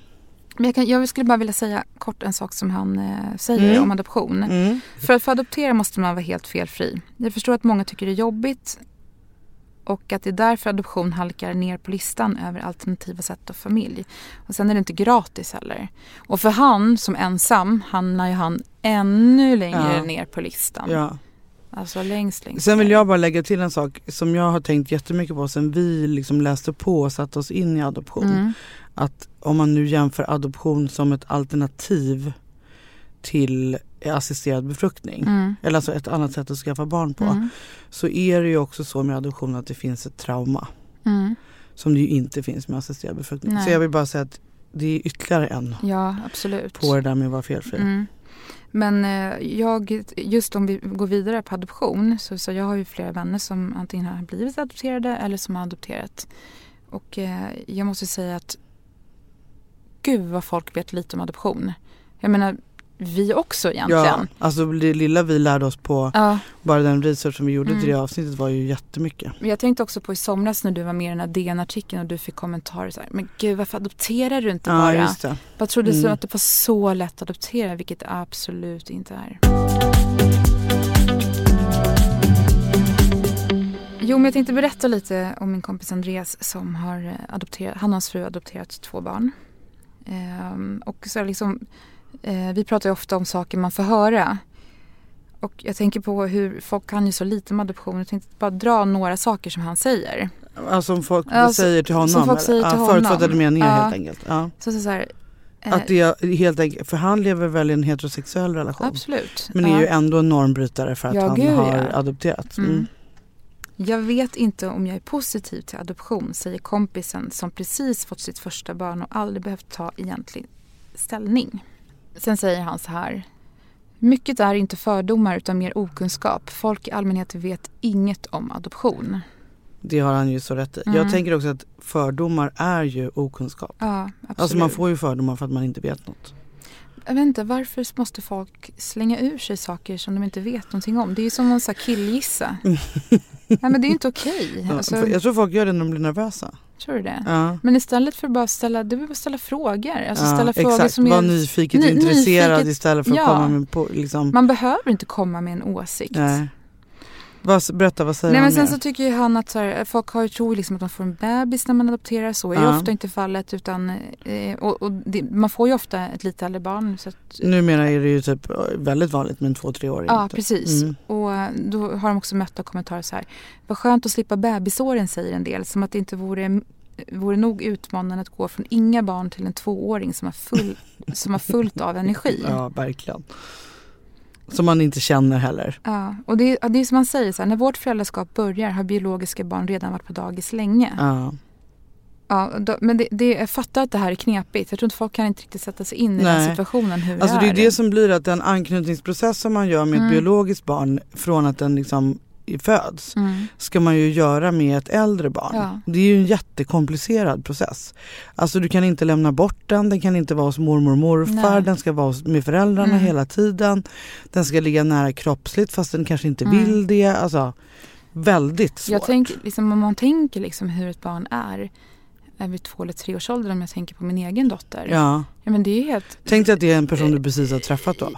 Men jag, kan, jag skulle bara vilja säga kort en sak som han eh, säger Mm. om adoption. Mm. För att få adoptera måste man vara helt felfri. Jag förstår att många tycker det är jobbigt och att det är därför adoption halkar ner på listan över alternativa sätt av familj. Och sen är det inte gratis heller. Och för han som ensam hamnar ju han ännu längre Ja. ner på listan. ja. Alltså längst, längst Sen vill jag bara lägga till en sak som jag har tänkt jättemycket på sen vi liksom läste på och satte oss in i adoption. Mm. Att om man nu jämför adoption som ett alternativ till assisterad befruktning. Mm. Eller alltså ett annat sätt att skaffa barn på. Mm. Så är det ju också så med adoption att det finns ett trauma. Mm. Som det ju inte finns med assisterad befruktning. Nej. Så jag vill bara säga att det är ytterligare en Ja, absolut. på det där med att vara felfri. Mm. Men eh, jag, just om vi går vidare på adoption så, så jag har ju flera vänner som antingen har blivit adopterade eller som har adopterat. Och eh, jag måste säga att gud vad folk vet lite om adoption. Jag menar, vi också Ja, egentligen. alltså det lilla vi lärde oss på Ja, bara den research som vi gjorde Mm. till det avsnittet var ju jättemycket. men jag tänkte också på i somras när du var med i den här DN-artikeln och du fick kommentarer så här, men gud varför adopterar du inte Ja, bara? just det. Jag trodde Mm. att det var så lätt att adoptera, vilket det absolut inte är. Jo, men jag tänkte berätta lite om min kompis Andreas som har eh, adopterat, han och hans fru har adopterat två barn. Ehm, och så liksom, eh, vi pratar ju ofta om saker man får höra. Och jag tänker på hur folk kan ju så lite om adoption. Jag tänkte bara dra några saker som han säger. Alltså som folk Ja, så- säger till honom. som folk säger till ja, honom. Förutfattade meningar Ja. helt enkelt. Ja. Så, så, så här, eh, Att det är helt enkelt, för han lever väl i en heterosexuell relation. absolut. Men är Ja. ju ändå en normbrytare för att Ja, han gud, har adopterat. Mm. Mm. Jag vet inte om jag är positiv till adoption, säger kompisen som precis fått sitt första barn och aldrig behövt ta egentlig ställning. Sen säger han så här. Mycket är inte fördomar utan mer okunskap. Folk i allmänhet vet inget om adoption. Det har han ju så rätt i. Mm. Jag tänker också att fördomar är ju okunskap. Ja, absolut. Alltså man får ju fördomar för att man inte vet något. Jag vet inte, varför måste folk slänga ur sig saker som de inte vet någonting om? Det är ju som att killgissa. Nej men det är ju inte okej. Ja, Alltså, jag tror folk gör det när de blir nervösa. tror du det? Ja. Men istället för att bara ställa, du behöver ställa frågor. Alltså ja, ställa frågor exakt, som var är... nyfiket Ny- intresserad nyfiket- istället för att ja. komma med på, liksom, Man behöver inte komma med en åsikt. nej. Vad, berätta, vad säger Nej men sen så tycker ju han att så här, folk har tror liksom att man får en bebis när man adopterar. Så är ju Ja. ofta inte fallet. Utan, eh, och, och det, man får ju ofta ett lite äldre barn. Så att, Numera är det ju typ väldigt vanligt med en två, treåring. Ja, typ. precis. Mm. Och eh, då har de också mött av kommentarer så här. Vad skönt att slippa bebisåren säger en del. Som att det inte vore, vore nog utmanande att gå från inga barn till en tvååring som har, full, som har fullt av energi. Ja, verkligen. Som man inte känner heller. Ja, och det, ja, det är som man säger, så här, när vårt föräldraskap börjar har biologiska barn redan varit på dagis länge. Ja. Ja, då, men det, det, jag fattar att det här är knepigt. Jag tror inte folk kan inte riktigt sätta sig in i Nej. den situationen hur Alltså det är. är det som blir att den anknytningsprocess som man gör med Mm. ett biologiskt barn från att den liksom föds Mm. ska man ju göra med ett äldre barn. Ja. Det är ju en jättekomplicerad process. Alltså du kan inte lämna bort den, den kan inte vara hos mormor och morfar, Nej. den ska vara med föräldrarna Mm. hela tiden. Den ska ligga nära kroppsligt fast den kanske inte Mm. vill det. Alltså väldigt svårt. Jag tänker, liksom, om man tänker liksom hur ett barn är vid två eller tre års ålder om jag tänker på min egen dotter. ja. Ja, men det är helt, Tänk dig att det är en person du precis har träffat då.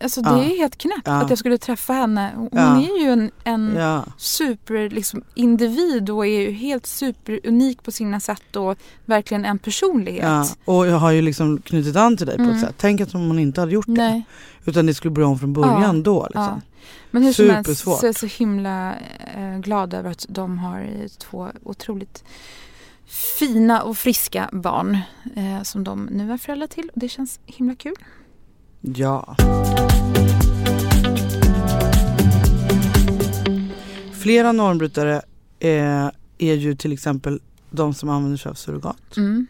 alltså det Ja. är helt knäppt Ja. att jag skulle träffa henne. Hon är ju en, en super liksom, individ och är ju helt superunik på sina sätt och verkligen en personlighet. Ja. Och jag har ju liksom knutit an till dig på Mm. ett sätt. Tänk att om hon inte hade gjort det. Nej. Utan det skulle börja om från början Ja. då. Liksom. Men hur som helst Supersvårt. så är jag så himla eh, glad över att de har eh, två otroligt fina och friska barn eh, som de nu är föräldrar till. Och det känns himla kul. Ja. Flera normbrytare eh, är ju till exempel de som använder sig av surrogat. Mm.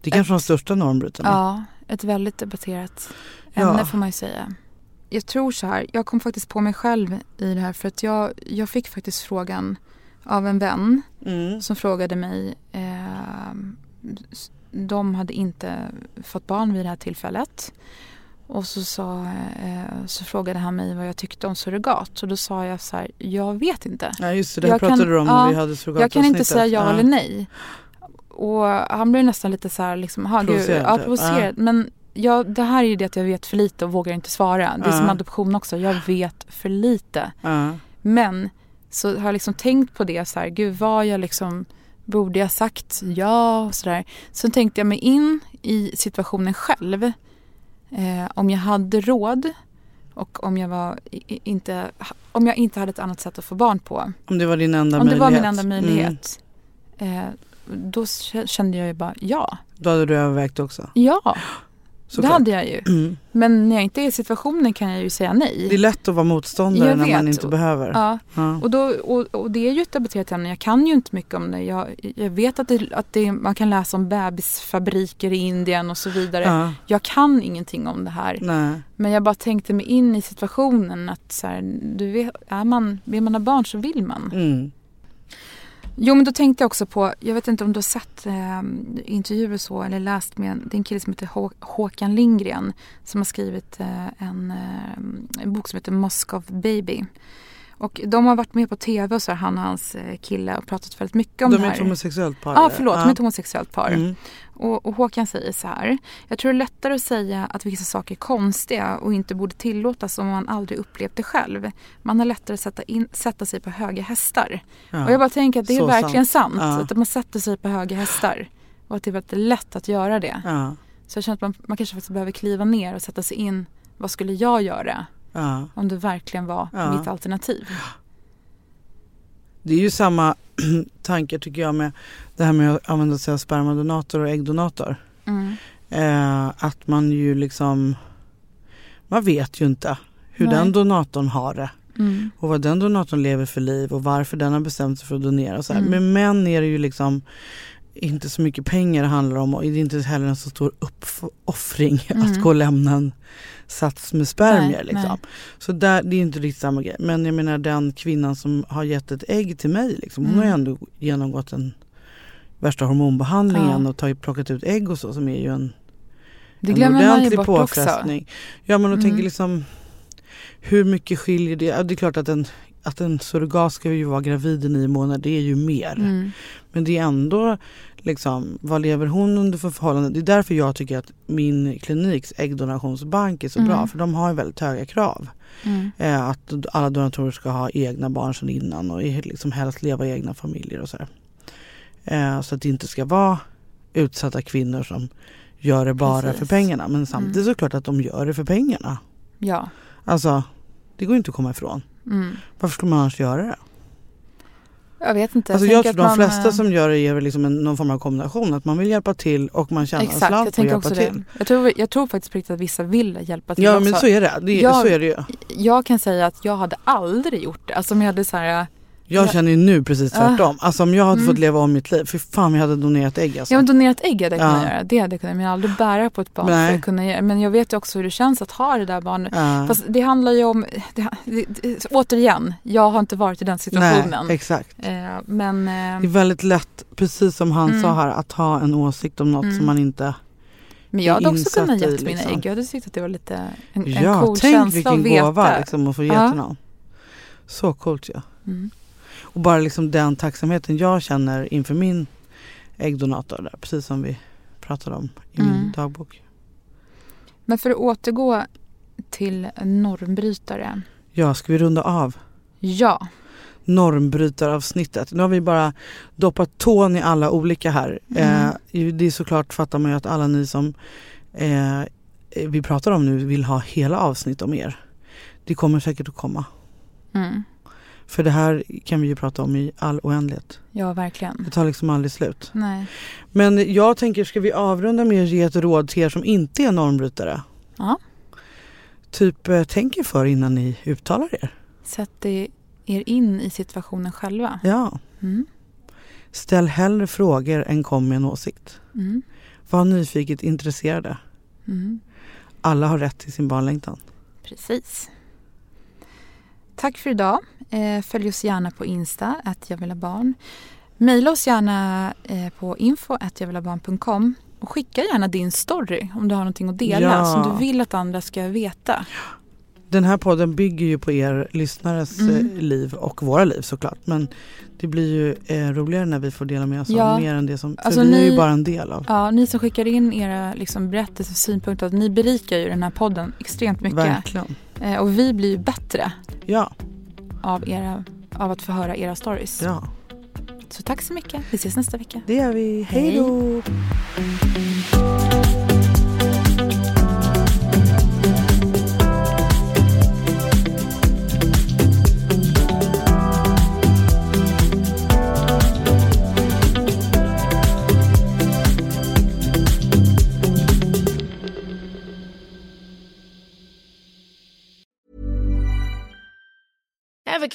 Det är kanske de största normbrytarna. Ja, ett väldigt debatterat ämne Ja. får man ju säga. jag tror så här, jag kom faktiskt på mig själv i det här för att jag, jag fick faktiskt frågan av en vän Mm. som frågade mig. Eh, de hade inte fått barn vid det här tillfället. Och så, sa, eh, så frågade han mig vad jag tyckte om surrogat och då sa jag så här, jag vet inte. Ja just det, det Jag kan- pratade du om ja, när vi hade Jag kan inte surrogatavsnittet. säga ja, Ja. eller nej. Och han blev nästan lite så här, liksom, "Ha, gud, Provocerad, ja, typ. provocerad. Men ja, det här är ju det att jag vet för lite och vågar inte svara. Det är som Ja. adoption också, jag vet för lite. Ja. Men så har jag liksom tänkt på det så här, gud vad jag liksom borde jag sagt ja och sådär. Sen tänkte jag mig in i situationen själv. Eh, om jag hade råd och om jag, var inte, om jag inte hade ett annat sätt att få barn på. Om det var din enda om det möjlighet. var min enda Mm. möjlighet. Eh, då kände jag ju bara ja. Då hade du övervägt också. Ja, det Såklart. hade jag ju. Mm. Men när jag inte är i situationen kan jag ju säga nej. Det är lätt att vara motståndare när man inte behöver. Ja. Ja. Och, då, och, och det är ju ett debatterat ämne. Jag kan ju inte mycket om det. Jag, jag vet att, det, att det, man kan läsa om bebisfabriker i Indien och så vidare. Ja. Jag kan ingenting om det här. Nej. Men jag bara tänkte mig in i situationen att så här, du vet, är man, vill man ha barn så vill man. Mm. Jo men då tänkte jag också på, jag vet inte om du har sett eh, intervjuer så eller läst med, en- det är en kille som heter Hå- Håkan Lindgren som har skrivit eh, en, eh, en bok som heter Moscow Baby. Och de har varit med på tv och så han och hans eh, kille och pratat väldigt mycket om De det är här. ett homosexuellt par? Ja, eller? förlåt, de är ett homosexuellt par. Mm. Och, och Håkan säger så här. Jag tror det är lättare att säga att vissa saker är konstiga och inte borde tillåtas om man aldrig upplevt det själv. Man har lättare att sätta, in, sätta sig på höga hästar. Ja. Och jag bara tänker att det är Så verkligen sant. Ja. Att man sätter sig på höga hästar. Och att det är väldigt lätt att göra det. Ja. Så jag känner att man, man kanske faktiskt behöver kliva ner och sätta sig in. Vad skulle jag göra Ja. om det verkligen var Ja. mitt alternativ? Det är ju samma tankar tycker jag med det här med att använda sig av spermadonator och äggdonator. Mm. Eh, att man ju liksom, man vet ju inte hur Nej. den donatorn har det. Mm. Och vad den donatorn lever för liv och varför den har bestämt sig för att donera. Så här. Mm. Men män är det ju liksom inte så mycket pengar det handlar om och det är inte heller en så stor uppoffring Mm. att gå och lämna en sats med spermier. Nej, liksom. nej. Så där, det är inte riktigt samma grej. Men jag menar den kvinnan som har gett ett ägg till mig, liksom, hon Mm. har ju ändå genomgått den värsta hormonbehandlingen Ja. och tagit, plockat ut ägg och så som är ju en, Det en glömmer man ju ordentlig bort också. påfrestning. Ja men och Mm. tänker liksom hur mycket skiljer det? Ja, det är klart att en, att en surrogat ska ju vara gravid i nio månader, det är ju mer. Mm. Men det är ändå liksom, vad lever hon under för förhållanden? Det är därför jag tycker att min kliniks äggdonationsbank är så Mm. bra för de har ju väldigt höga krav. Mm. Eh, att alla donatorer ska ha egna barn sedan innan och liksom helst leva i egna familjer och så. Eh, så att det inte ska vara utsatta kvinnor som gör det bara Precis. för pengarna. Men samtidigt Mm. så är det klart att de gör det för pengarna. Ja. Alltså, det går inte att komma ifrån. Mm. Varför skulle man annars göra det? Jag vet inte. Alltså tänker jag tror att de man, flesta eh, som gör det väl liksom en, någon form av kombination. Att man vill hjälpa till och man känner en Exakt, slant jag för att hjälpa till. Jag tror, jag tror faktiskt på riktigt att vissa vill hjälpa till Ja också. men så är det. det Jag- så är det ju. Jag kan säga att jag hade aldrig gjort det. Alltså om jag hade så här, Jag Ja. känner ju nu precis tvärtom. Alltså om jag hade Mm. fått leva om mitt liv, för fan jag hade donerat ägg alltså. jag hade donerat ägg hade jag kunnat Ja. göra. Det hade jag kunnat, men jag hade aldrig bära på ett barn. För Nej. att kunna, göra- men jag vet ju också hur det känns att ha det där barnet. Ja. Fast det handlar ju om, det, det, det, återigen, jag har inte varit i den situationen. Nej, exakt. Eh, men Det är eh, väldigt lätt, precis som han Mm. sa här, att ha en åsikt om något Mm. som man inte... men jag hade också kunnat i, gett mina liksom. ägg. Jag hade tyckt att det var lite en, en Ja, cool tänk känsla vilken att veta. gåva liksom, att få ge Ja. till någon. Så coolt. Ja. Mm. Och bara liksom den tacksamheten jag känner inför min äggdonator där, precis som vi pratade om i min Mm. dagbok. Men för att återgå till normbrytare. Ja, ska vi runda av Ja, normbrytaravsnittet? Nu har vi bara doppat tån i alla olika här. Mm. Eh, det är såklart fattar man ju att alla ni som eh, vi pratar om nu vill ha hela avsnitt om er. Det kommer säkert att komma. mm. För det här kan vi ju prata om i all oändlighet. ja verkligen. Det tar liksom aldrig slut. Nej. Men jag tänker, ska vi avrunda med att ge ett råd till er som inte är normbrytare? Ja. Typ, eh, tänk er för innan ni uttalar er. Sätt er in i situationen själva. Ja. Mm. Ställ hellre frågor än kom med en åsikt. Mm. Var nyfiket intresserade. Mm. Alla har rätt till sin barnlängtan. Precis. Tack för idag. Eh, följ oss gärna på Insta, att jag vill ha barn. Maila oss gärna eh, på info och skicka gärna din story om du har någonting att dela Ja. som du vill att andra ska veta. Den här podden bygger ju på er lyssnares Mm. eh, liv och våra liv såklart. Men det blir ju eh, roligare när vi får dela med oss Ja. av mer än det som, för Alltså vi är ju ni- bara en del av. Ja, ni som skickar in era liksom, berättelser och synpunkter, att ni berikar ju den här podden extremt mycket. Verkligen. Eh, och vi blir ju bättre Ja, av, era, av att få höra era stories. ja, Så tack så mycket. Vi ses nästa vecka. det gör vi. Hej då!